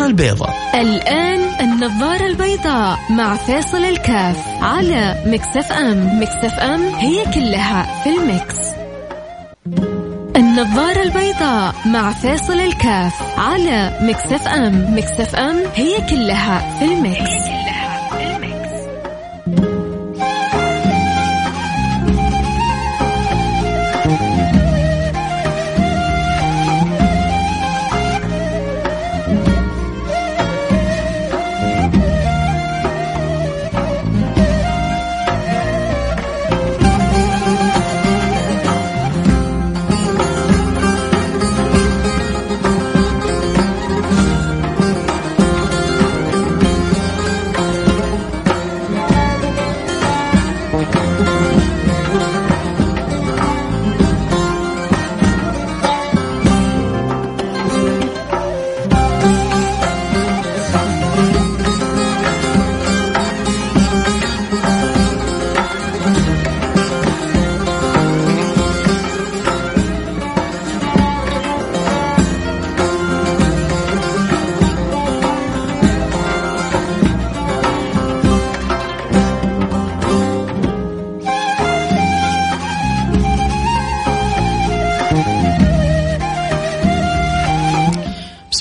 البيضاء. الآن النظارة البيضاء مع فيصل الكاف على Mix FM. Mix FM هي كلها في ال mix النظارة البيضاء مع فيصل الكاف على Mix FM. Mix FM هي كلها في ال mix.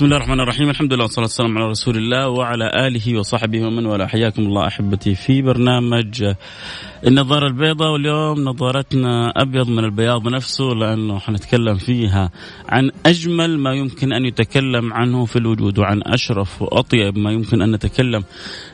بسم الله الرحمن الرحيم الحمد لله والصلاة والسلام على رسول الله وعلى آله وصحبه ومن والاه حياكم الله أحبتي في برنامج النظارة البيضاء واليوم نظارتنا أبيض من البياض نفسه لأنه حنتكلم فيها عن أجمل ما يمكن أن يتكلم عنه في الوجود وعن أشرف وأطيب ما يمكن أن نتكلم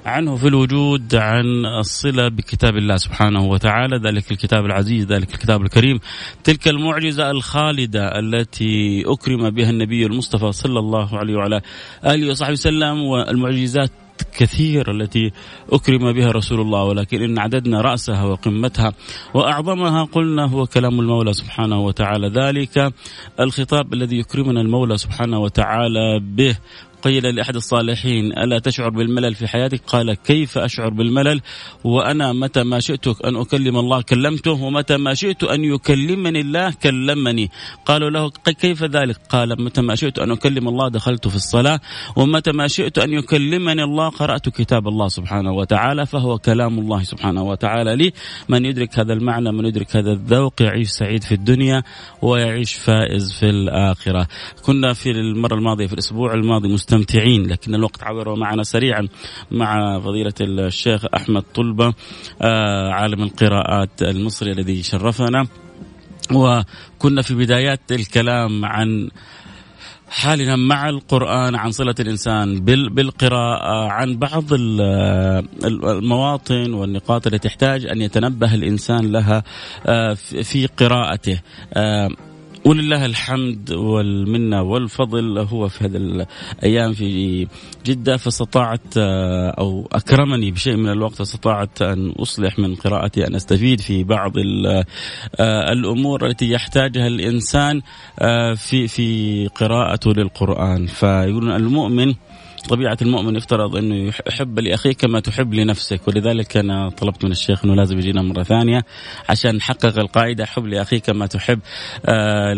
عنه في الوجود عن الصلة بكتاب الله سبحانه وتعالى ذلك الكتاب العزيز ذلك الكتاب الكريم. تلك المعجزة الخالدة التي أكرم بها النبي المصطفى صلى الله عليه وعلى آله وصحبه وسلم والمعجزات كثيرة التي أكرم بها رسول الله ولكن إن عددنا رأسها وقمتها وأعظمها قلنا هو كلام المولى سبحانه وتعالى. ذلك الخطاب الذي يكرمنا المولى سبحانه وتعالى به. قيل لأحد الصالحين ألا تشعر بالملل في حياتك؟ قال كيف أشعر بالملل؟ وأنا متى ما شئت أن أكلم الله؟ كلمته ومتى ما شئت أن يكلمني الله؟ كلمني. قالوا له كيف ذلك؟ قال متى ما شئت أن أكلم الله دخلت في الصلاة ومتى ما شئت أن يكلمني الله قرأت كتاب الله سبحانه وتعالى فهو كلام الله سبحانه وتعالى لي. من يدرك هذا المعنى؟ من يدرك هذا الذوق؟ يعيش سعيد في الدنيا ويعيش فائز في الآخرة. كنا في المرة الماضية في الأسبوع الماضي مستمتعين لكن الوقت عبر معنا سريعا مع فضيلة الشيخ أحمد طلبة آه، عالم القراءات المصري الذي شرفنا. وكنا في بدايات الكلام عن حالنا مع القرآن عن صلة الإنسان بالقراءة عن بعض المواطن والنقاط التي تحتاج أن يتنبه الإنسان لها آه، في قراءته. آه، ولله الحمد والمنة والفضل هو في هذه الأيام في جدة فاستطاعت آه، أو أكرمني بشيء من الوقت استطاعت أن أصلح من قراءتي أن أستفيد في بعض آه، الأمور التي يحتاجها الإنسان آه، في في قراءته للقرآن. فيقولون المؤمن طبيعة المؤمن يفترض أنه يحب لأخيه كما تحب لنفسك. ولذلك أنا طلبت من الشيخ أنه لازم يجينا مرة ثانية عشان نحقق القاعدة حب لأخيك كما تحب آه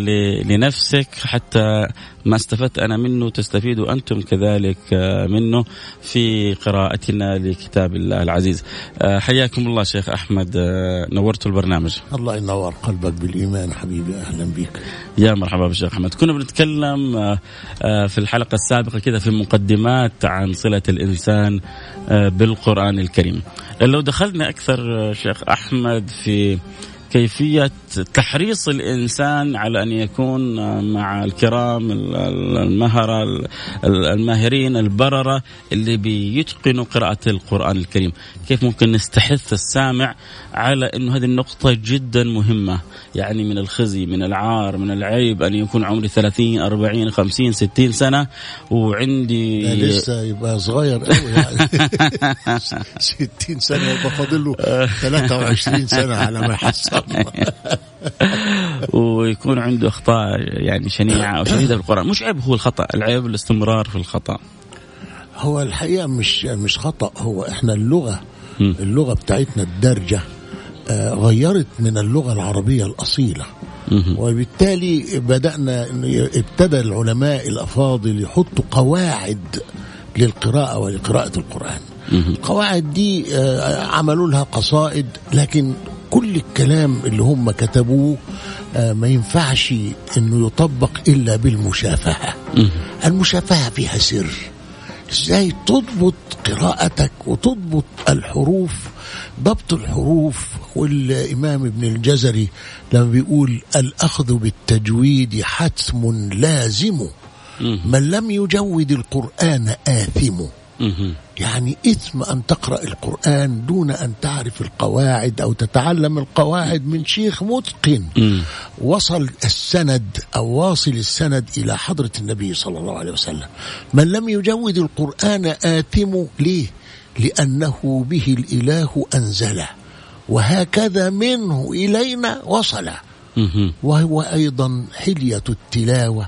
لنفسك حتى ما استفدت أنا منه تستفيدوا أنتم كذلك آه منه في قراءتنا لكتاب الله العزيز. آه حياكم الله شيخ أحمد. آه نورتوا البرنامج. الله ينور قلبك بالإيمان حبيبي أهلا بك. يا مرحبا بالشيخ أحمد. كنا بنتكلم في الحلقة السابقة كذا في مقدمات عن صلة الإنسان بالقرآن الكريم. لو دخلنا أكثر شيخ أحمد في كيفية تحريص الإنسان على أن يكون مع الكرام المهرة الماهرين البررة اللي بيتقنوا قراءة القرآن الكريم، كيف ممكن نستحث السامع على انه هذه النقطة جدا مهمة، يعني من الخزي، من العار، من العيب أن يكون عمري 30 40 50 60 سنة وعندي لسه يبقى صغير قوي يعني. 60 سنة يبقى فاضل له 23 سنة على ما يحصل. ويكون عنده أخطاء يعني شنيعة أو شديدة في القرآن، مش عيب هو الخطأ، العيب الاستمرار في الخطأ. هو الحقيقة مش مش خطأ هو إحنا اللغة اللغة بتاعتنا الدارجة آه، غيرت من اللغة العربية الأصيلة. وبالتالي بدأنا ابتدى العلماء الأفاضل يحطوا قواعد للقراءة ولقراءة القرآن. القواعد دي آه، عملوا لها قصائد لكن كل الكلام اللي هم كتبوه آه، ما ينفعش إنه يطبق إلا بالمشافهة. المشافهة فيها سر. إزاي تضبط قراءتك وتضبط الحروف؟ ضبط الحروف والإمام ابن الجزري لما بيقول الأخذ بالتجويد حتم لازم. من لم يجود القرآن آثم. يعني إثم أن تقرأ القرآن دون أن تعرف القواعد أو تتعلم القواعد من شيخ متقن. وصل السند أو واصل السند إلى حضرة النبي صلى الله عليه وسلم. من لم يجود القرآن آثم ليه؟ لأنه به الإله أنزله. وهكذا منه إلينا وصل. وهو أيضا حلية التلاوة.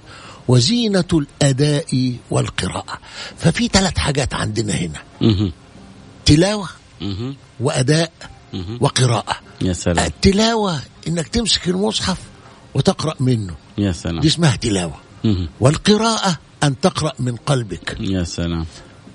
وزينة الأداء والقراءة. ففي ثلاث حاجات عندنا هنا. تلاوة وأداء وقراءة. يا سلام. التلاوة إنك تمسك المصحف وتقرأ منه. يا سلام. دي اسمها تلاوة. والقراءة أن تقرأ من قلبك. يا سلام.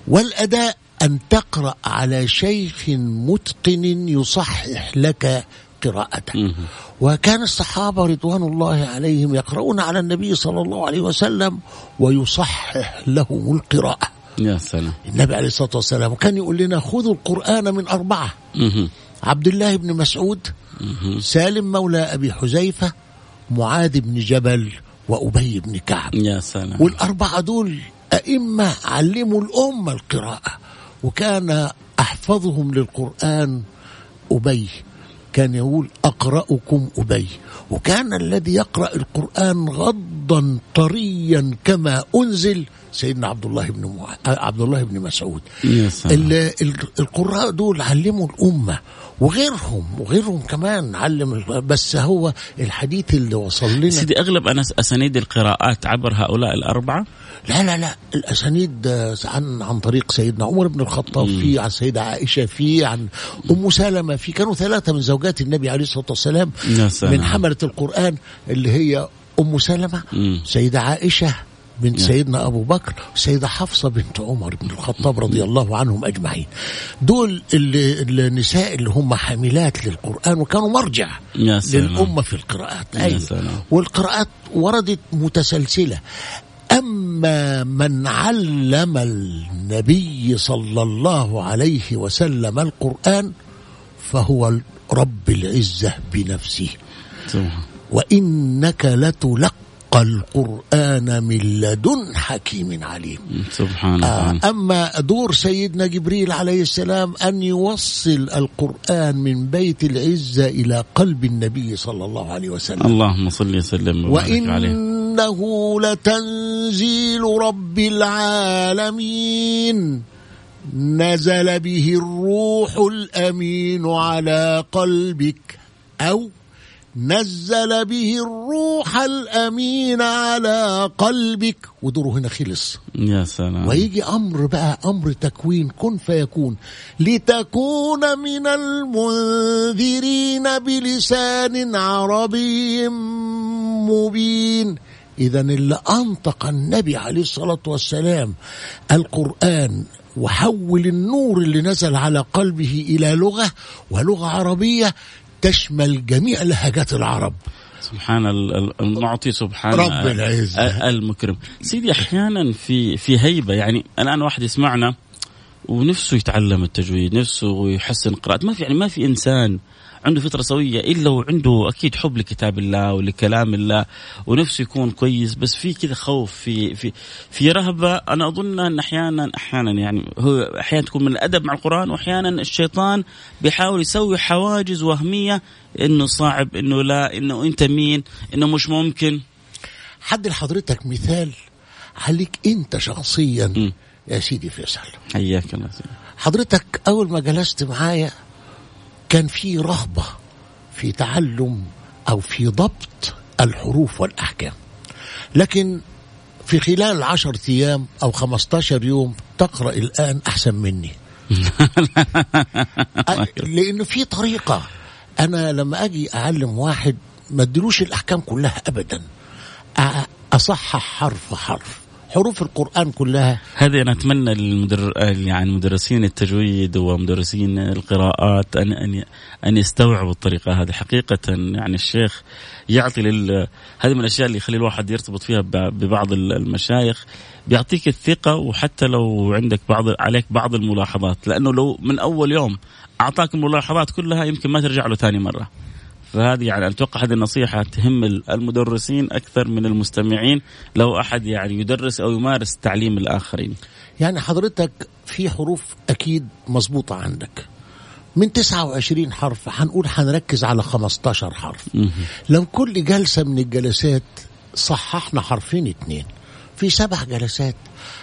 والأداء أن تقرأ على شيخ متقن يصحح لك قراءته. وكان الصحابة رضوان الله عليهم يقرؤون على النبي صلى الله عليه وسلم ويصحح لهم القراءة. يا سلام. النبي عليه الصلاة والسلام كان يقول لنا خذوا القرآن من أربعة. عبد الله بن مسعود سالم مولى أبي حذيفة معاذ بن جبل وأبي بن كعب. يا سلام. والأربعة دول أئمة علموا الأمة القراءة. وكان أحفظهم للقرآن أبي. كان يقول أقرأكم أبي. وكان الذي يقرأ القرآن غضا طريا كما أنزل سيدنا عبد الله بن مع... عبد الله بن مسعود. ال... ال... القراء دول علموا الأمة وغيرهم وغيرهم كمان علم بس هو الحديث اللي وصل لنا سيدي أغلب أنا أسانيد القراءات عبر هؤلاء الأربعة لا لا لا الأسانيد عن عن طريق سيدنا عمر بن الخطاب في عن سيدة عائشة في عن أم سلمة في كانوا ثلاثة من زوجات النبي عليه الصلاة والسلام. من حملة القرآن اللي هي أم سلمة. سيدة عائشة بنت سيدنا أبو بكر وسيده حفصة بنت عمر بن الخطاب رضي الله عنهم أجمعين. دول اللي النساء اللي هم حاملات للقرآن وكانوا مرجع يا سلام. للأمة في القراءات. يا سلام. والقراءات وردت متسلسلة. أما من علم النبي صلى الله عليه وسلم القرآن فهو رب العزة بنفسه. وإنك لتلقى القرآن من لدن حكيم عليم. سبحان آه، الله أما دور سيدنا جبريل عليه السلام أن يوصل القرآن من بيت العزة إلى قلب النبي صلى الله عليه وسلم. اللهم صل وسلم وبارك عليه. وإنه لتنزيل رب العالمين. نزل به الروح الأمين على قلبك أو نزل به الروح الأمين على قلبك. ودوره هنا خلص. يا سلام. ويجي أمر بقى أمر تكوين كن فيكون. لتكون من المنذرين بلسان عربي مبين. اذا اللي أنطق النبي عليه الصلاة والسلام القرآن وحول النور اللي نزل على قلبه إلى لغة ولغة عربية تشمل جميع لهجات العرب. سبحان ال- ال- المعطي سبحان رب العزة. ال- المكرم. سيدي أحيانا في في هيبة يعني الآن واحد يسمعنا ونفسه يتعلم التجويد نفسه يحسن قراءته ما في يعني ما في إنسان عنده فطرة سوية إلا وعنده أكيد حب لكتاب الله ولكلام الله ونفسه يكون كويس بس في كذا خوف في في في رهبة أنا أظن أن أحيانا أحيانا يعني هو أحيانا تكون من الأدب مع القرآن وأحيانا الشيطان بيحاول يسوي حواجز وهمية إنه صعب إنه لا إنه أنت مين إنه مش ممكن حد لحضرتك مثال عليك أنت شخصيا م. يا سيدي فيصل حياك الله. حضرتك أول ما جلست معايا كان في رغبه في تعلم أو في ضبط الحروف والأحكام. لكن في خلال عشر أيام أو خمستاشر يوم تقرأ الآن أحسن مني. لأنه في طريقة. أنا لما أجي أعلم واحد ما ادلوش الأحكام كلها ابدا. أ- أصحح حرف حرف. حروف القرآن كلها. هذه أنا اتمنى للمدر... يعني مدرسين التجويد ومدرسين القراءات ان ان أن يستوعبوا الطريقة هذه. حقيقة يعني الشيخ يعطي لل هذه من الأشياء اللي يخلي الواحد يرتبط فيها. ببعض المشايخ. بيعطيك الثقة وحتى لو عندك بعض عليك بعض الملاحظات. لأنه لو من أول يوم أعطاك الملاحظات كلها يمكن ما ترجع له ثاني مرة. فهذه يعني أتوقع هذه النصيحة تهم المدرسين أكثر من المستمعين لو أحد يعني يدرس أو يمارس تعليم الآخرين. يعني حضرتك في حروف أكيد مظبوطة عندك. من 29 حرف هنقول هنركز على 15 حرف. لو كل جلسة من الجلسات صححنا حرفين اتنين. في سبع جلسات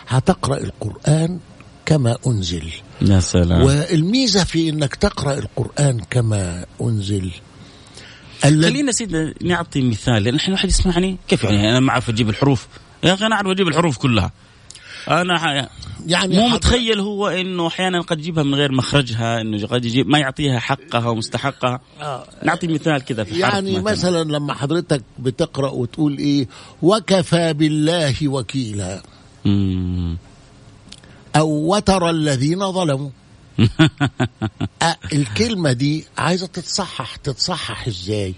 هتقرأ القرآن كما أنزل. يا سلام. والميزة في إنك تقرأ القرآن كما أنزل. خلينا سيدنا نعطي مثال لأن الحين واحد يسمعني. كيف يعني؟ أنا ما أعرف أجيب الحروف. يا أخي أنا أعرف أجيب الحروف كلها. أنا ح... يعني مو متخيل هو إنه أحيانا قد يجيبها من غير مخرجها إنه قد يجيب ما يعطيها حقها ومستحقها. نعطي مثال كذا في يعني مثلا لما حضرتك بتقرأ وتقول إيه وكفى بالله وكيلا. مم. أو وترى الذين ظلموا. الكلمة دي عايزة تتصحح. تتصحح إزاي؟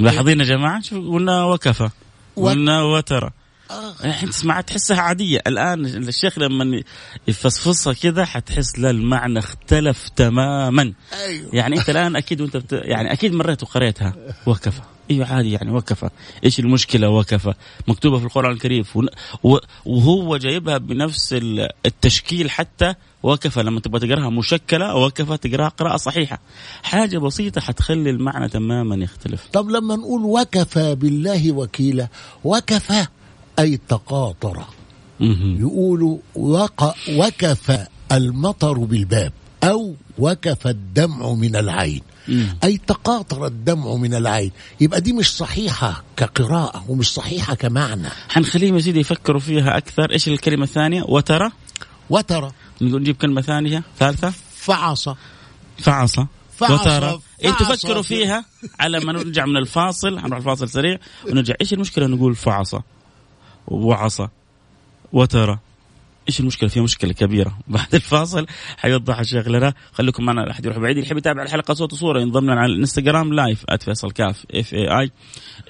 ملاحظين يا جماعة؟ شوف قلنا؟ وكفى. قلنا وترى. آه. الحين تسمع تحسها عادية. الآن الشيخ لما يفصفصها كذا حتحس لا المعنى اختلف تماما. أيوه. يعني أنت الآن أكيد وأنت بت... يعني أكيد مريت وقريتها. وكفى. أيوه عادي يعني وكفى إيش المشكلة؟ وكفى مكتوبة في القرآن الكريم. وهو جايبها بنفس ال- التشكيل حتى وكفى لما تبغى تقراها مشكلة وكفى تقراها قراءة صحيحة. حاجة بسيطة حتخلي المعنى تماما يختلف. طب لما نقول وكفى بالله وكيلا وكفى أي تقاطر. يقولوا وق وكفى المطر بالباب أو وكفى الدمع من العين. مم. أي تقاطر الدمع من العين. يبقى دي مش صحيحة كقراءة ومش صحيحة كمعنى. حنخليهم يا سيدي يفكروا فيها أكثر. إيش الكلمة الثانية؟ وترى. وترى. نقول نجيب كلمة ثانية. ثالثة. فعصى فعصة فعصة، وترى. أنتوا فعصة. فكروا فيها على ما نرجع من الفاصل. حنروح الفاصل سريع ونرجع. إيش المشكلة نقول فعصة وعصى وترى. إيش المشكلة؟ فيها مشكلة كبيرة. بعد الفاصل حيوضح الشيخ لنا. خليكم معنا لا أحد يروح بعيد. اللي يحب يتابع الحلقة صوت وصورة ينضم لنا على الإنستغرام live @فيصل كاف F A I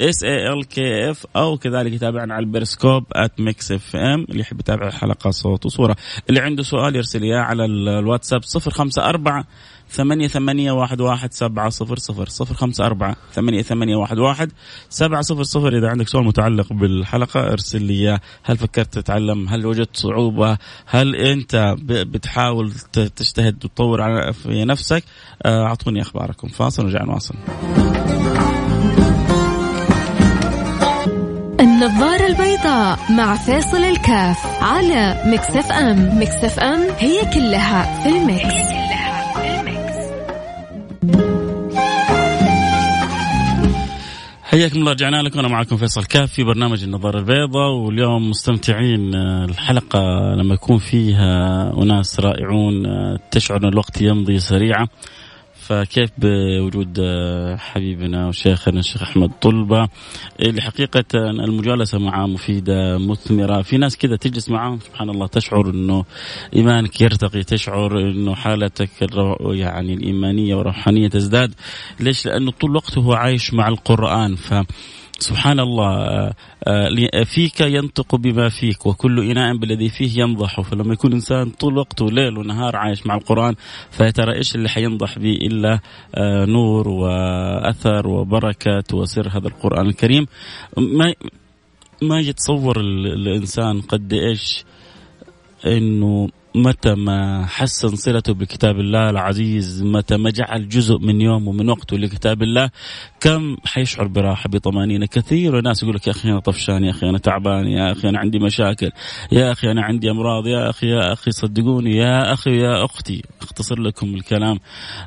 S A L K F أو كذلك يتابعنا على البيرسكوب @Mix FM اللي يحب يتابع الحلقة صوت وصورة. اللي عنده سؤال يرسل إياه على ال- الواتساب 054 ثمانية ثمانية واحد واحد سبعة صفر صفر صفر خمسة أربعة ثمانية ثمانية واحد واحد سبعة صفر صفر. إذا عندك سؤال متعلق بالحلقة ارسل لي إياه. هل فكرت تتعلم؟ هل وجدت صعوبة؟ هل أنت بتحاول تجتهد وتطور في نفسك؟ آه، أعطوني أخباركم. فاصل ونرجع نواصل. النظارة البيضاء مع فيصل الكاف على Mix FM. Mix FM هي كلها في ال mix حياكم الله رجعنا لكم. أنا معكم فيصل كاف في برنامج النظارة البيضاء. واليوم مستمتعين آه، الحلقة لما يكون فيها أناس رائعون آه، تشعر أن الوقت يمضي سريعا. فكيف بوجود حبيبنا وشيخنا الشيخ أحمد طلبة؟ اللي حقيقه المجالسة معه مفيدة مثمرة. في ناس كذا تجلس معاهم سبحان الله تشعر إنه ايمانك يرتقي تشعر إنه حالتك يعني الإيمانية والروحانية تزداد. ليش؟ لأنه طول الوقت هو عايش مع القرآن. ف سبحان الله آه، آه، فيك ينطق بما فيك وكل إناء بالذي فيه ينضح فلما يكون إنسان طول وقته ليل ونهار عايش مع القرآن فترى إيش اللي حينضح به إلا آه، نور وأثر وبركة وسر هذا القرآن الكريم. ما ما يتصور الإنسان قد إيش إنه متى ما حسن صلته بكتاب الله العزيز متى ما جعل جزء من يومه ومن وقته لكتاب الله كم حيشعر براحة بطمأنينة كثير. وناس يقول لك يا أخي أنا طفشان يا أخي أنا تعبان يا أخي أنا عندي مشاكل يا أخي أنا عندي أمراض يا أخي يا أخي صدقوني يا أخي يا أختي. أختصر لكم الكلام.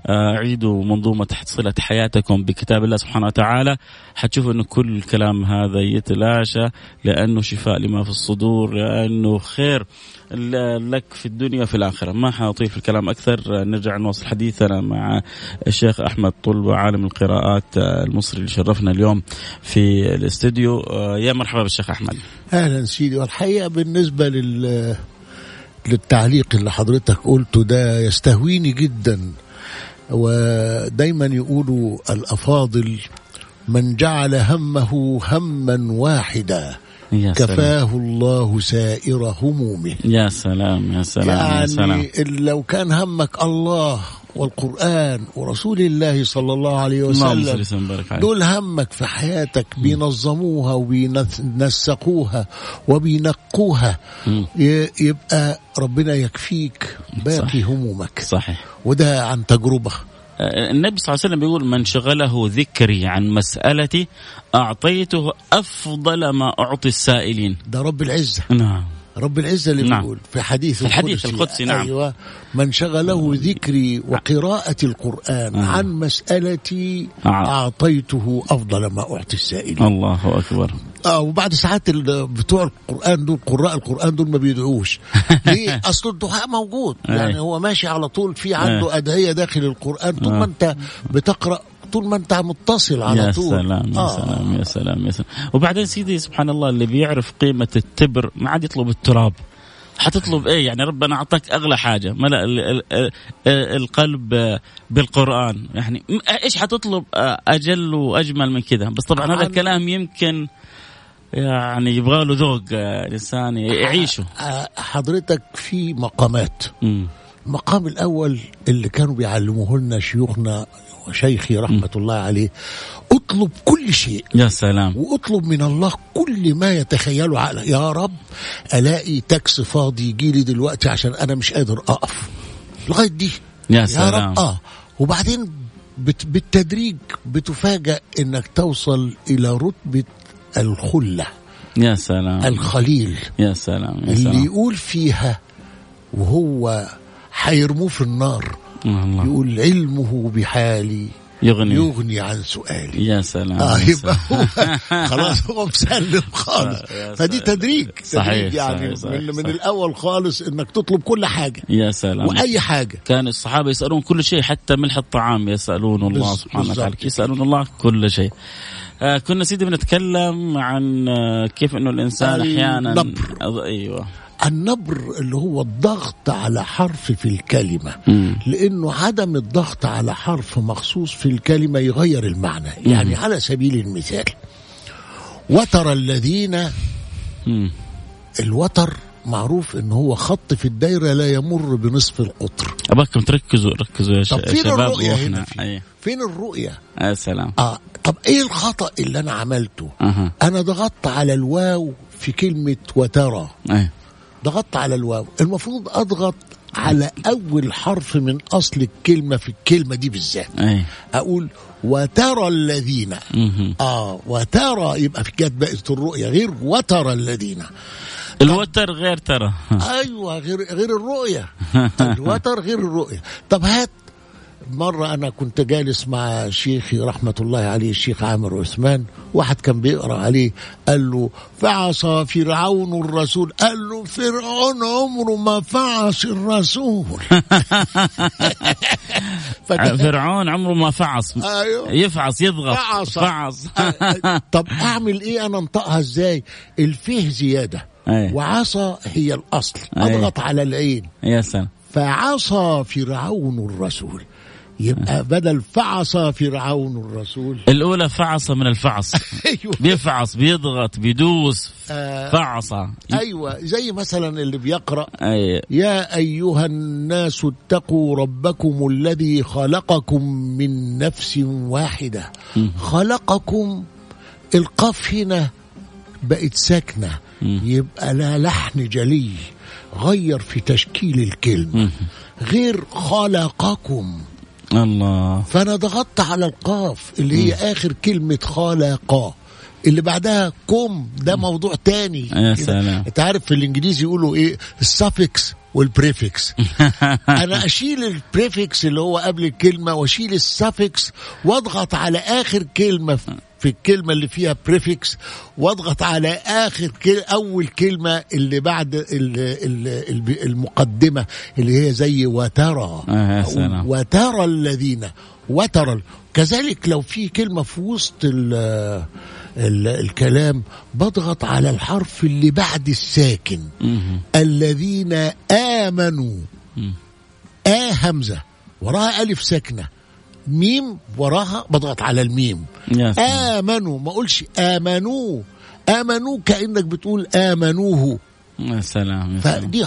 أعيدوا منظومة تحت صلة حياتكم بكتاب الله سبحانه وتعالى. حتشوفوا أنه كل الكلام هذا يتلاشى لأنه شفاء لما في الصدور لأنه خير. لك في الدنيا وفي الآخرة. ما حأطيل في الكلام أكثر. نرجع نواصل حديثنا مع الشيخ أحمد طلبة عالم القراءات المصري اللي شرفنا اليوم في الاستوديو. يا مرحبا بالشيخ أحمد. أهلا سيدي. والحقيقة بالنسبة لل للتعليق اللي حضرتك قلته ده يستهويني جدا. ودايما يقولوا الأفاضل من جعل همه هما واحدا. يا كفاه سلام. الله سائر همومه. يا سلام يا سلام يعني يا سلام. لو كان همك الله والقرآن ورسول الله صلى الله عليه وسلم دول همك في حياتك بينظموها وبينسقوها وبينقوها. يبقى ربنا يكفيك باقي صح. همومك. صحيح. وده عن تجربة. النبي صلى الله عليه وسلم بيقول من شغله ذكري عن مسألتي أعطيته أفضل ما أعطي السائلين. ده رب العزة. نعم. رب العزة اللي نعم. بيقول في حديث الحديث القدسي. نعم. أيوة. من شغله ذكري وقراءة القرآن آه. عن مسألتي آه. أعطيته أفضل ما أعطي السائلين. الله أكبر. آه وبعد ساعات بتوع القرآن دول قراء القرآن دول ما بيدعوش. ليه؟ أصل الدعاء موجود. يعني هو ماشي على طول في عنده أدعية داخل القرآن طول ما أنت بتقرأ طول ما أنت متصل على يا طول. سلام يا آه. سلام يا سلام يا سلام. وبعدين سيدي سبحان الله اللي بيعرف قيمة التبر ما عاد يطلب التراب. حتطلب إيه؟ يعني ربنا أعطاك أغلى حاجة. ملا القلب بالقرآن. يعني إيش حتطلب؟ أجل وأجمل من كذا بس طبعا هذا الكلام يمكن يعني يبغى له ذوق الإنسان يعيشه. حضرتك في مقامات. المقام الأول اللي كانوا بيعلموه لنا شيوخنا وشيخي رحمة الله عليه اطلب كل شيء. يا سلام. واطلب من الله كل ما يتخيله عقلك يا رب ألاقي تاكس فاضي يجي لي دلوقتي عشان أنا مش قادر أقف. لغاية دي. يا سلام يا رب آه. وبعدين بالتدريج بتفاجأ إنك توصل إلى رتبة الخلة يا سلام. الخليل. يا سلام يا سلام. اللي يقول فيها وهو حيرموه في النار الله. يقول علمه بحالي يغني. يغني عن سؤالي. يا سلام آه يبقى هو خلاص هو مسلم خالص. فدي تدريج صحيح تدريج يعني صحيح من, صحيح. من الأول خالص إنك تطلب كل حاجة يا سلام. وأي حاجة. كان الصحابة يسألون كل شيء حتى ملح الطعام يسألون الله سبحانه وتعالى. يسألون الله كل شيء. آه كنا سيدي بنتكلم عن آه كيف إنه الإنسان أحيانا النبر أيوه النبر اللي هو الضغط على حرف في الكلمة مم. لأنه عدم الضغط على حرف مخصوص في الكلمة يغير المعنى مم. يعني على سبيل المثال وتر الذين مم. الوتر معروف إن هو خط في الدايرة لا يمر بنصف القطر. أباكم تركزوا ركزوا يا طب فين الرؤية هنا وإحنا. فين, أيه. فين الرؤية؟ يا سلام. آه طب إيه الخطأ اللي أنا عملته؟ أه. أنا ضغطت على الواو في كلمة وترى. أيه. ضغطت على الواو. المفروض أضغط على أول حرف من أصل الكلمة في الكلمة دي بالذات. أيه. أقول وترى الذين. مهم. آه وترى يبقى في جت بقت الرؤية غير وترى الذين. الوتر غير ترى. أيوه غير غير الرؤية. الوتر غير الرؤية. طب هات. مرة أنا كنت جالس مع شيخي رحمة الله عليه الشيخ عامر عثمان. واحد كان بيقرأ عليه قال له فعصى فرعون الرسول. قال له فرعون عمره ما فعص الرسول. فرعون عمره ما فعص. أيوه. يفعص يضغط. فعص. فعص. طب أعمل إيه؟ أنا أنطقها إزاي؟ الفه زيادة. أيه. وعصى هي الأصل. أيه. أضغط على العين. يا سلام. فعصى فرعون الرسول. يبقى بدل فعص فرعون الرسول. الأولى فعص من الفعص. أيوه. بيفعص بيضغط بيدوس. آه. فعص أيوه. زي مثلا اللي بيقرأ. أي. يا أيها الناس اتقوا ربكم الذي خلقكم من نفس واحدة. خلقكم القاف هنا بقت ساكنة. يبقى لا لحن جلي غير في تشكيل الكلمة. غير خلقكم. الله. فأنا ضغطت على القاف اللي هي آخر كلمة خلق. اللي بعدها كم ده موضوع تاني. يا. سلام. أنت عارف في الإنجليزي يقولوا إيه؟ ال suffix وال prefix أنا أشيل ال prefix اللي هو قبل الكلمة وأشيل ال suffix وأضغط على آخر كلمة. في- الكلمة اللي فيها prefix واضغط على آخر كل أول كلمة اللي بعد ال ال ال المقدمة اللي هي زي وترى آه،. وترى الذين وترى كذلك لو في كلمة في وسط ال ال الكلام بضغط على الحرف اللي بعد الساكن. الذين آمنوا. آ همزة وراها ألف ساكنة ميم وراها بضغط على الميم. آمنوا ما أقولش آمنوا. آمنوا كأنك بتقول آمنوه. يا سلام يا فدي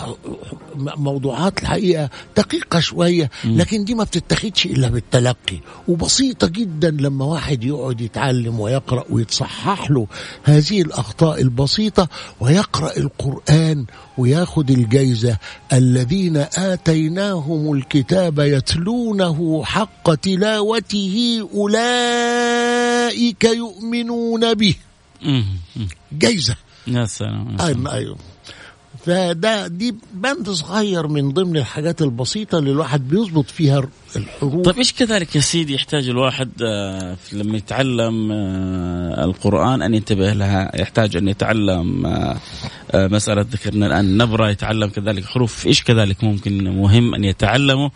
موضوعات الحقيقة دقيقة شوية لكن دي ما بتتاخدش إلا بالتلقي. وبسيطة جدا لما واحد يقعد يتعلم ويقرأ ويتصحح له هذه الأخطاء البسيطة ويقرأ القرآن وياخد الجايزة. الذين آتيناهم الكتاب يتلونه حق تلاوته أولئك يؤمنون به. جايزة. يا سلام يا سلام. أيوه. فده دي بند صغير من ضمن الحاجات البسيطة اللي الواحد بيظبط فيها الحروف. طيب إيش كذلك يا سيدي يحتاج الواحد آه، لما يتعلم آه، القرآن أن ينتبه لها يحتاج أن يتعلم آه، مسألة ذكرنا الآن نبرة يتعلم كذلك حروف. إيش كذلك ممكن مهم أن يتعلمه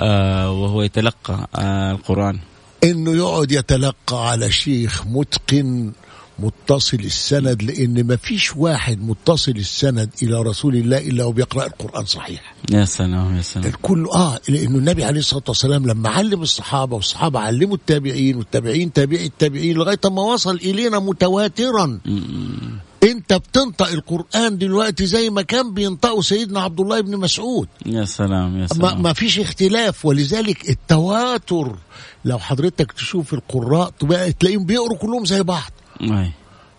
وهو يتلقى القرآن؟ إنه يقعد يتلقى على شيخ متقن متصل السند لأن ما فيش واحد متصل السند إلى رسول الله إلا وبيقرا القرآن صحيح. يا سلام يا سلام. الكل آه لأنه النبي عليه الصلاة والسلام لما علم الصحابة والصحابة علموا التابعين والتابعين تابعي التابعين لغاية ما وصل إلينا متواترا. أنت بتنطق القرآن دلوقتي زي ما كان بينطقه سيدنا عبد الله بن مسعود. يا سلام يا سلام. ما فيش اختلاف ولذلك التواتر لو حضرتك تشوف القراء تلاقيهم بيقروا كلهم زي بعض. أي.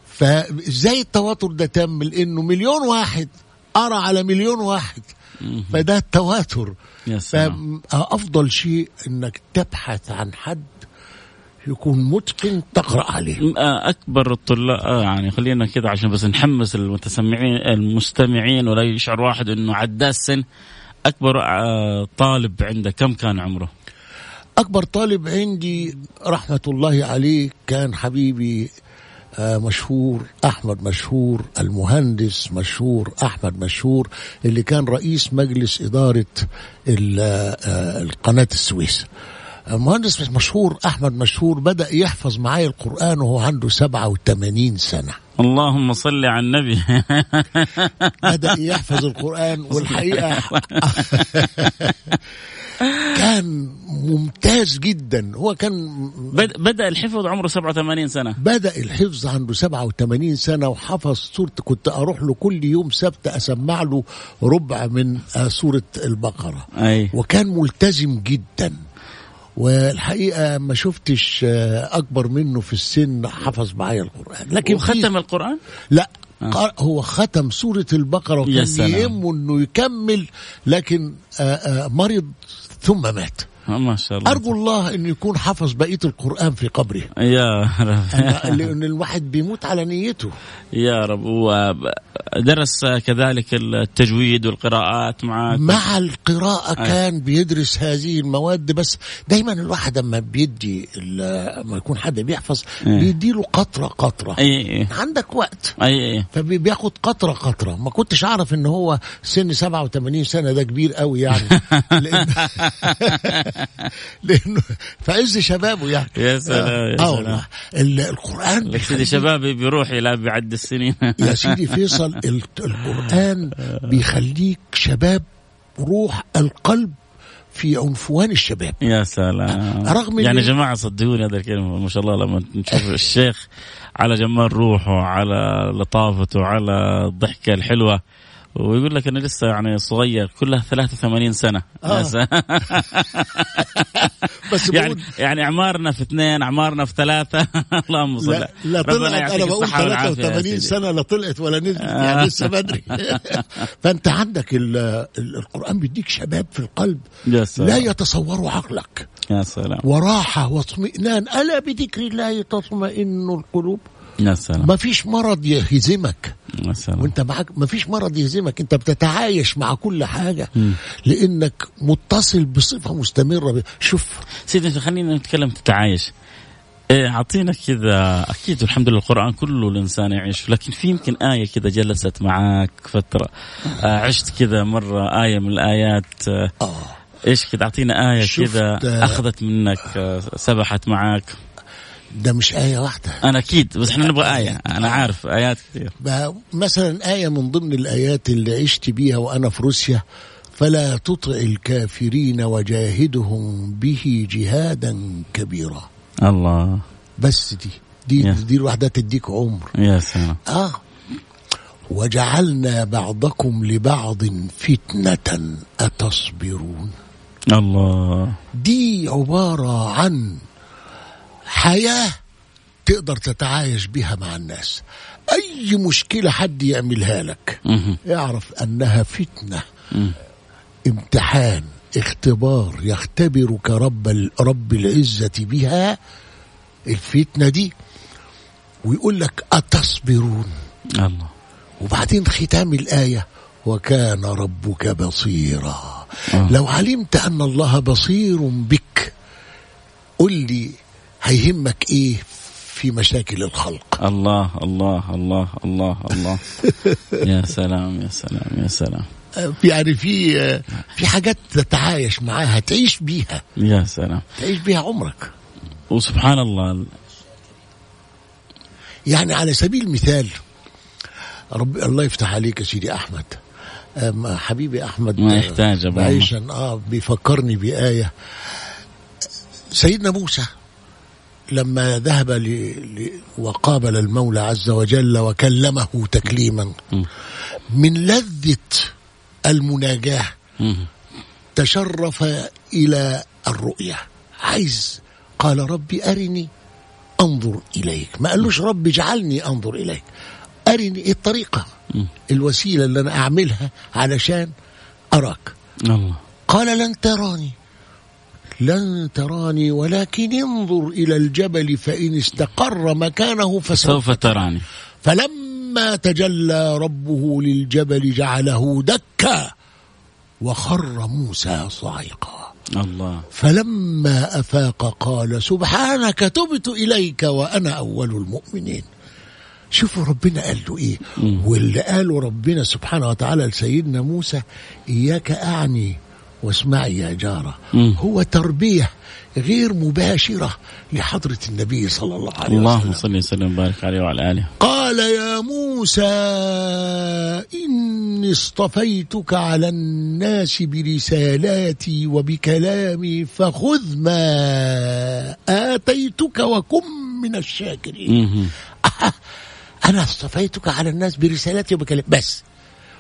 فازاي التواتر ده تم؟ لأنه مليون واحد قرأ على مليون واحد. فده التواتر. فافضل شيء إنك تبحث عن حد يكون متقن تقرأ عليه. آه، أكبر الطلاب آه، يعني خلينا كذا عشان بس نحمس المتسمعين المستمعين ولا يشعر واحد إنه عدى السن أكبر آه، طالب عنده كم كان عمره؟ أكبر طالب عندي رحمة الله عليه كان حبيبي مشهور أحمد مشهور المهندس مشهور أحمد مشهور اللي كان رئيس مجلس إدارة ال- آه، القناة السويس المهندس مشهور أحمد مشهور بدأ يحفظ معايا القرآن وهو عنده 87 سنة. اللهم صل على النبي. بدأ يحفظ القرآن والحقيقة كان ممتاز جدا. هو كان بد- بدأ الحفظ عمره 87 سنة. بدأ الحفظ عنده 87 سنة وحفظ سورة كنت أروح له كل يوم سبت أسمع له ربع من آه، سورة البقرة. أي. وكان ملتزم جدا. والحقيقة ما شفتش آه، أكبر منه في السن حفظ معايا القرآن. لكن وختم القرآن؟ لا قر- هو ختم سورة البقرة وكان. يهمه أنه يكمل لكن آه، آه، مرض ثم مات. ما شاء الله. أرجو الله أن يكون حفظ بقية القرآن في قبره يا رب. لأن الواحد بيموت على نيته. يا رب. ودرس كذلك التجويد والقراءات معك مع القراءة كان بيدرس هذه المواد بس دايما الواحد لما بيدي لما يكون حد بيحفظ إيه. بيديله قطرة قطرة. اي اي عندك وقت. اي اي فبياخد قطرة قطرة. ما كنتش أعرف إن هو سن 87 سنة ده كبير قوي يعني. لأن لأنه في عز شبابه يعني. يا سلام، يا آه سلام. والله. ال- القرآن لك سيدي شبابي بيروح إلى بعد السنين. يا سيدي فيصل ال- القرآن بيخليك شباب روح القلب في عنفوان الشباب. يا سلام. رغم يعني إن- جماعة صدقوني هذا الكلمة ما شاء الله لما نشوف الشيخ على جمال روحه على لطافته على الضحكة الحلوة ويقول لك أنا لسه يعني صغير كلها 83 سنة. آه. بس. يعني يعني اعمارنا في اثنين اعمارنا في ثلاثة. اللهم صل لا, لا طلعت أنا بقول الصحة والعافية يا 83 سيدي. سنة لا طلعت ولا نزلت يعني لسه بدري. فأنت عندك ال- ال- القرآن بيديك شباب في القلب. يا سلام. لا يتصوروا عقلك. يا سلام. وراحة واطمئنان. ألا بذكر الله تطمئن القلوب؟ يا سلام. ما فيش مرض يهزمك. سلام وانت معاك ما فيش مرض يهزمك. انت بتتعايش مع كل حاجة لانك متصل بصفة مستمرة. شوف. سيدي خلينا نتكلم تتعايش. إيه، اعطينا كذا. أكيد الحمد لله القرآن كله الإنسان يعيش لكن في يمكن آية كذا جلست معك فترة. آه، عشت كذا مرة آية من الآيات. آه، آه. إيش كذا؟ اعطينا آية كذا آه، أخذت منك آه، سبحت معك ده مش آية واحدة. أنا أكيد بس إحنا نبغى آية. أنا عارف آيات كثير مثلا آية من ضمن الآيات اللي عشت بيها وأنا في روسيا فلا تطع الكافرين وجاهدهم به جهادا كبيرا. الله. بس دي دي يا. دي لوحدها تديك عمر. يا سلام. آه. وجعلنا بعضكم لبعض فتنة أتصبرون. الله. دي عبارة عن حياة تقدر تتعايش بها مع الناس أي مشكلة حد يعملها لك. اعرف أنها فتنة مم. امتحان اختبار يختبرك رب رب العزة بها الفتنة دي ويقول لك أتصبرون الله وبعدين ختام الآية وكان ربك بصيرا آه. لو علمت أن الله بصير بك قل لي هيهمك إيه في مشاكل الخلق؟ الله الله الله الله الله. يا سلام يا سلام يا سلام. آه، يعني في آه، في حاجات تتعايش معاها تعيش بيها. يا سلام. تعيش بيها عمرك. وسبحان الله. يعني على سبيل المثال رب الله يفتح عليك يا سيدي أحمد. حبيبي أحمد ما يحتاج. عيشا آه بيفكرني بآية. سيدنا موسى لما ذهب ل... ل... وقابل المولى عز وجل وكلمه تكليما. من لذة المناجاة. تشرف إلى الرؤية عايز قال ربي أرني أنظر إليك. ما قالوش ربي اجعلني أنظر إليك. أرني إيه الطريقة؟ الوسيلة اللي أنا أعملها علشان أراك. الله. قال لن تراني. لن تراني ولكن انظر إلى الجبل فإن استقر مكانه فسوف سوف تراني. فلما تجلى ربه للجبل جعله دكا وخر موسى صعقا الله. فلما أفاق قال سبحانك تبت إليك وأنا أول المؤمنين. شوفوا ربنا قال له إيه؟ واللي قاله ربنا سبحانه وتعالى لسيدنا موسى إياك أعني واسمعي يا جارة مم. هو تربية غير مباشرة لحضرة النبي صلى الله عليه اللهم وسلم صل وسلم وبارك عليه وعلى آله قال يا موسى إني اصطفيتك على الناس برسالاتي وبكلامي فخذ ما آتيتك وكن من الشاكرين. أنا اصطفيتك على الناس برسالاتي وبكلامي بس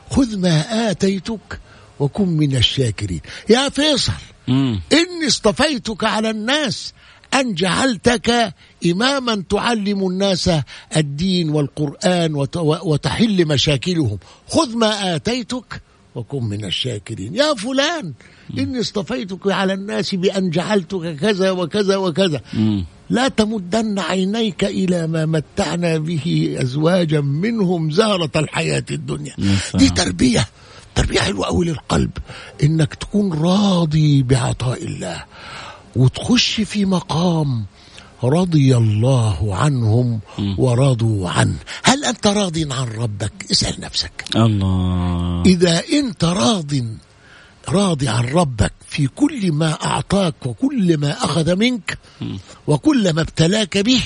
خذ ما آتيتك وكن من الشاكرين. يا فيصل مم. إني اصطفيتك على الناس أن جعلتك إماما تعلم الناس الدين والقرآن وت- وتحل مشاكلهم. خذ ما آتيتك وكن من الشاكرين. يا فلان إني اصطفيتك على الناس بأن جعلتك كذا وكذا وكذا. مم. لا تمدن عينيك إلى ما متعنا به أزواجا منهم زهرة الحياة الدنيا. دي تربية. تربية حلوة أوي للقلب إنك تكون راضي بعطاء الله وتخش في مقام رضي الله عنهم ورضوا عنه. هل أنت راض عن ربك؟ اسأل نفسك. الله. إذا أنت راض راضي عن ربك في كل ما أعطاك وكل ما أخذ منك وكل ما ابتلاك به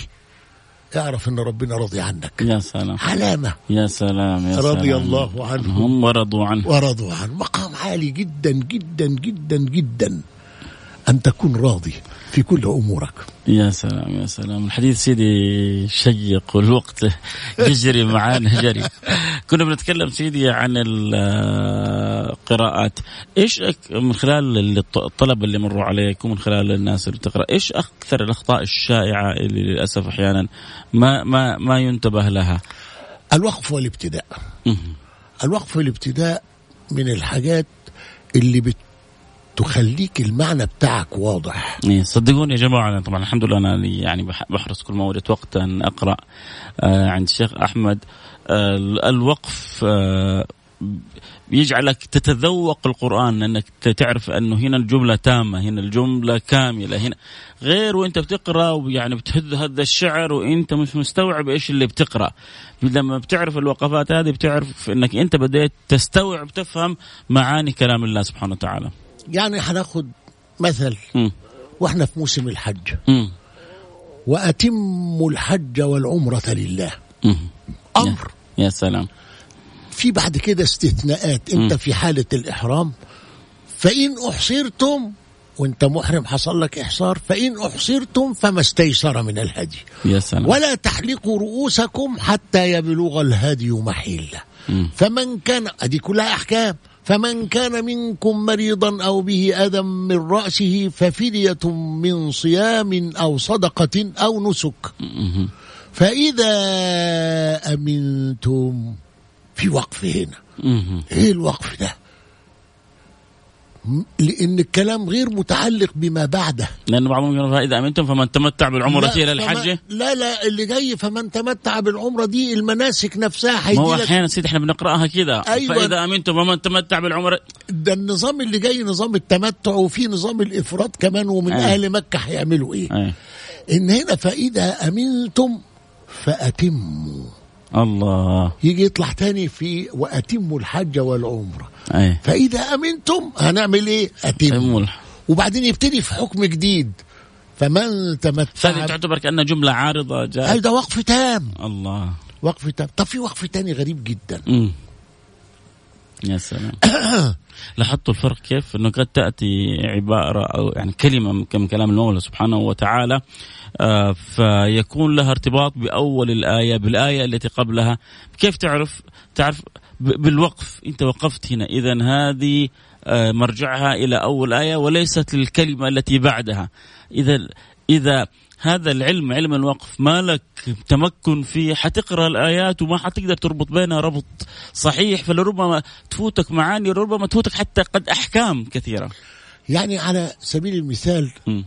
اعرف أن ربنا راضي عنك. يا سلام. علامة. يا سلام يا سلام. رضي الله عنهم هم ورضوا عنه. ورضوا عنه. مقام عالي جدا جدا جدا جدا. أن تكون راضي في كل أمورك. يا سلام يا سلام. الحديث سيدي شيق والوقت يجري معانا جري كنا بنتكلم سيدي عن القراءات إيش من خلال الطلبه اللي مروا عليك ومن خلال الناس اللي تقرا إيش أكثر الأخطاء الشائعة اللي للأسف أحيانا ما ما ما ينتبه لها؟ الوقف والابتداء. الوقف والابتداء من الحاجات اللي بت تخليك المعنى بتاعك واضح. إيه، صدقوني يا جماعة أنا طبعا الحمد لله أنا يعني بحرص كل ما وجدت وقت أن أقرأ آه، عند الشيخ أحمد. آه، الوقف آه، يجعلك تتذوق القرآن أنك تعرف أنه هنا الجملة تامة هنا الجملة كاملة هنا غير وأنت بتقرأ ويعني بتهد هذا الشعر وأنت مش مستوعب إيش اللي بتقرأ لما بتعرف الوقفات هذه بتعرف أنك أنت بديت تستوعب تفهم معاني كلام الله سبحانه وتعالى يعني هناخد مثل م. وإحنا في موسم الحج م. وأتموا الحج والعمرة لله م. أمر يا سلام في بعد كده استثناءات. انت في حالة الإحرام فإن أحصرتم وانت محرم حصل لك إحصار فإن أحصرتم فما استيسر من الهدي. يا سلام. ولا تحلقوا رؤوسكم حتى يبلغ الهدي محلة. فمن كان هذه كلها أحكام. فمن كان منكم مريضا أو به أذى من رأسه ففدية من صيام أو صدقة أو نسك. فإذا أمنتم في وقف هنا. إيه الوقف ده؟ لأن الكلام غير متعلق بما بعده. لأن بعضهم يقول إذا أمنتم فمن تمتع بالعمرة إلى الحج. لا لا اللي جاي فمن تمتع بالعمرة دي المناسك نفسها ما هو أحيانا سيدي إحنا بنقرأها كذا أيوة. فإذا أمنتم فمن تمتع بالعمرة. ده النظام اللي جاي نظام التمتع وفي نظام الافراد كمان ومن أيه. أهل مكة هيعملوا إيه. أيه. إن هنا فإذا أمنتم فأتموا. الله. يجي يطلع تاني في وأتموا الحج والعمرة. أيه. فإذا أمنتم هنعمل إيه؟ أتموا. وبعدين يبتدي في حكم جديد. فمن تمتع هذه تعتبر كأنها جملة عارضة جاء هذا وقف تام. الله. وقف تام. طب في وقف تاني غريب جدا. م. يا سلام. لاحظتوا الفرق كيف؟ إنه قد تأتي عبارة أو يعني كلمة من كلام المولى سبحانه وتعالى آه، فيكون لها ارتباط بأول الآية بالآية التي قبلها. كيف تعرف؟ تعرف بالوقف. أنت وقفت هنا. اذا هذه آه، مرجعها إلى أول آية وليست للكلمه التي بعدها. إذا إذا هذا العلم علم الوقف. ما لك تمكن فيه. حتقرأ الآيات وما حتقدر تربط بينها ربط صحيح. فلربما تفوتك معاني ربما تفوتك حتى قد أحكام كثيرة. يعني على سبيل المثال م.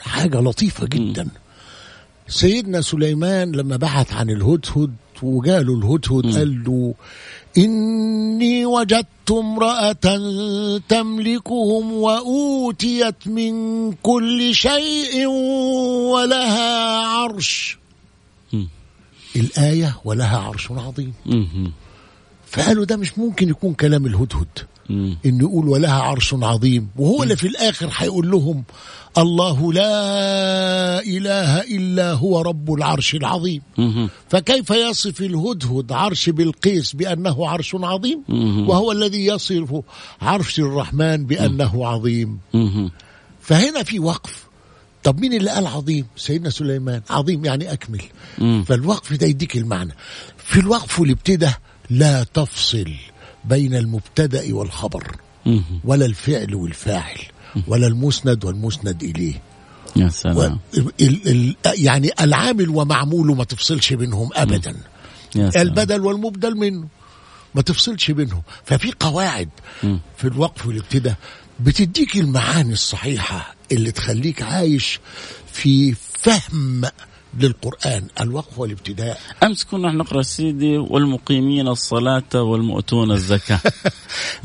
حاجة لطيفة جدا. سيدنا سليمان لما بحث عن الهدهد وجاله الهدهد قال له إني وجدت امرأة تملكهم وأوتيت من كل شيء ولها عرش. الآية ولها عرش عظيم. فقالوا ده مش ممكن يكون كلام الهدهد. إنه يقول ولها عرش عظيم. وهو اللي في الآخر هيقول لهم الله لا إله إلا هو رب العرش العظيم. فكيف يصف الهدهد عرش بلقيس بأنه عرش عظيم؟ وهو الذي يصف عرش الرحمن بأنه عظيم. فهنا في وقف. طب مين اللي قال عظيم؟ سيدنا سليمان. عظيم يعني أكمل. فالوقف ده يديك المعنى. في الوقف والابتداء لا تفصل. بين المبتدأ والخبر ولا الفعل والفاعل ولا المسند والمسند إليه. يا سلام. ال ال يعني العامل ومعموله ما تفصلش بينهم أبدا. يا سلام. البدل والمبدل منه ما تفصلش بينهم. ففي قواعد في الوقف والابتداء بتديك المعاني الصحيحة اللي تخليك عايش في فهم للقرآن الوقف والابتداء. أمس كنا نقرأ سيدي والمقيمين الصلاة والمؤتون الزكاة.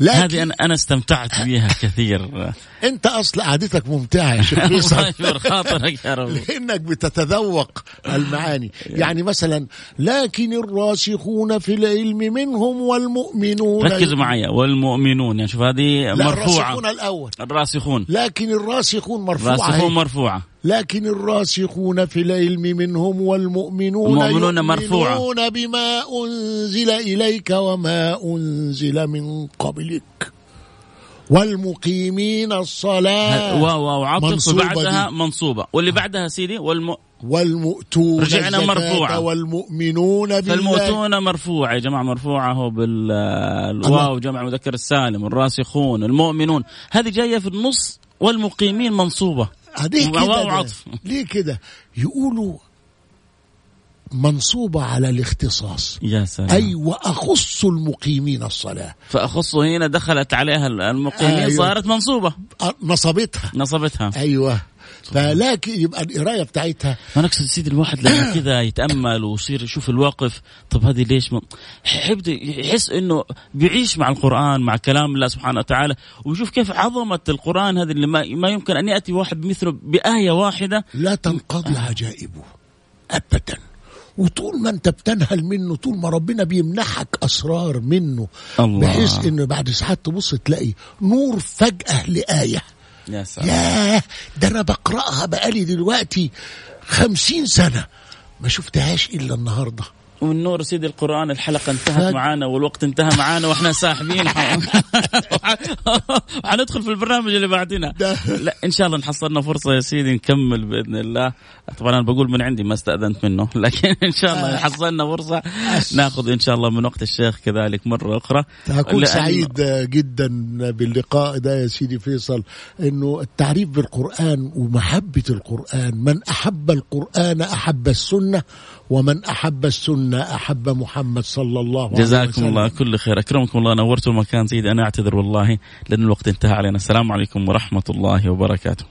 هذه أنا, أنا استمتعت بها كثير. أنت أصل قعدتك ممتعة يا شيخ فيصل خاطرك يا رب. لأنك بتتذوق المعاني. يعني مثلا لكن الراسخون في العلم منهم والمؤمنون ركزوا معي والمؤمنون. يعني شوف هذه مرفوعة. الراسخون الأول. الراسخون. لكن الراسخون مرفوعة. الراسخون مرفوعة. لكن الراسخون في العلم منهم والمؤمنون المؤمنون مرفوعة. بما أنزل إليك وما أنزل من قبلك. والمقيمين الصلاة. واو واو عطف منصوبة وبعدها دي. منصوبة. واللي بعدها سيدي والم... والمؤتون رجعنا مرفوعة. والمؤمنون بالله. فالمؤتون مرفوعة يا جماعة مرفوعة هو بالواو جمع مذكر السالم الراسخون المؤمنون. هذه جاية في النص والمقيمين منصوبة. ليه كده ليه كده؟ يقولوا منصوبة على الاختصاص. يا سلام. أي وأخص المقيمين الصلاة. فأخصه هنا دخلت عليها المقيمين أيوة. صارت منصوبة. نصبتها. نصبتها. أيوة. فلكن يبقى القراية بتاعتها. ما نقصد سيدي الواحد لما كذا يتأمل ويصير يشوف الواقف طب هذه ليش م... يحس إنه بيعيش مع القرآن مع كلام الله سبحانه وتعالى ويشوف كيف عظمة القرآن هذا اللي ما, ما يمكن أن يأتي واحد مثله بآية واحدة. لا تنقضي عجائبه أبدا. وطول ما أنت بتنهل منه طول ما ربنا بيمنحك أسرار منه الله. بحيث ان بعد ساعات تبص تلاقي نور فجأة لآية. يا سلام. ياه ده أنا بقرأها بقالي دلوقتي خمسين سنة. ما شفتهاش إلا النهارده. ومن نور سيدي القرآن الحلقة انتهت معانا والوقت انتهى معانا وإحنا ساحبين. حندخل في البرنامج اللي بعدنا. لا إن شاء الله نحصلنا فرصة يا سيدي نكمل بإذن الله. طبعا أنا بقول من عندي ما استأذنت منه لكن إن شاء الله حصلنا فرصة. ناخذ إن شاء الله من وقت الشيخ كذلك مرة أخرى. هكون سعيد جدا باللقاء ده يا سيدي فيصل إنه التعريف بالقرآن ومحبة القرآن من أحب القرآن أحب السنة ومن أحب السنة أحب محمد صلى الله عليه وسلم جزاكم الله كل خير. أكرمكم الله نورتوا المكان سيدي. أنا أعتذر والله لأن الوقت انتهى علينا. السلام عليكم ورحمة الله وبركاته.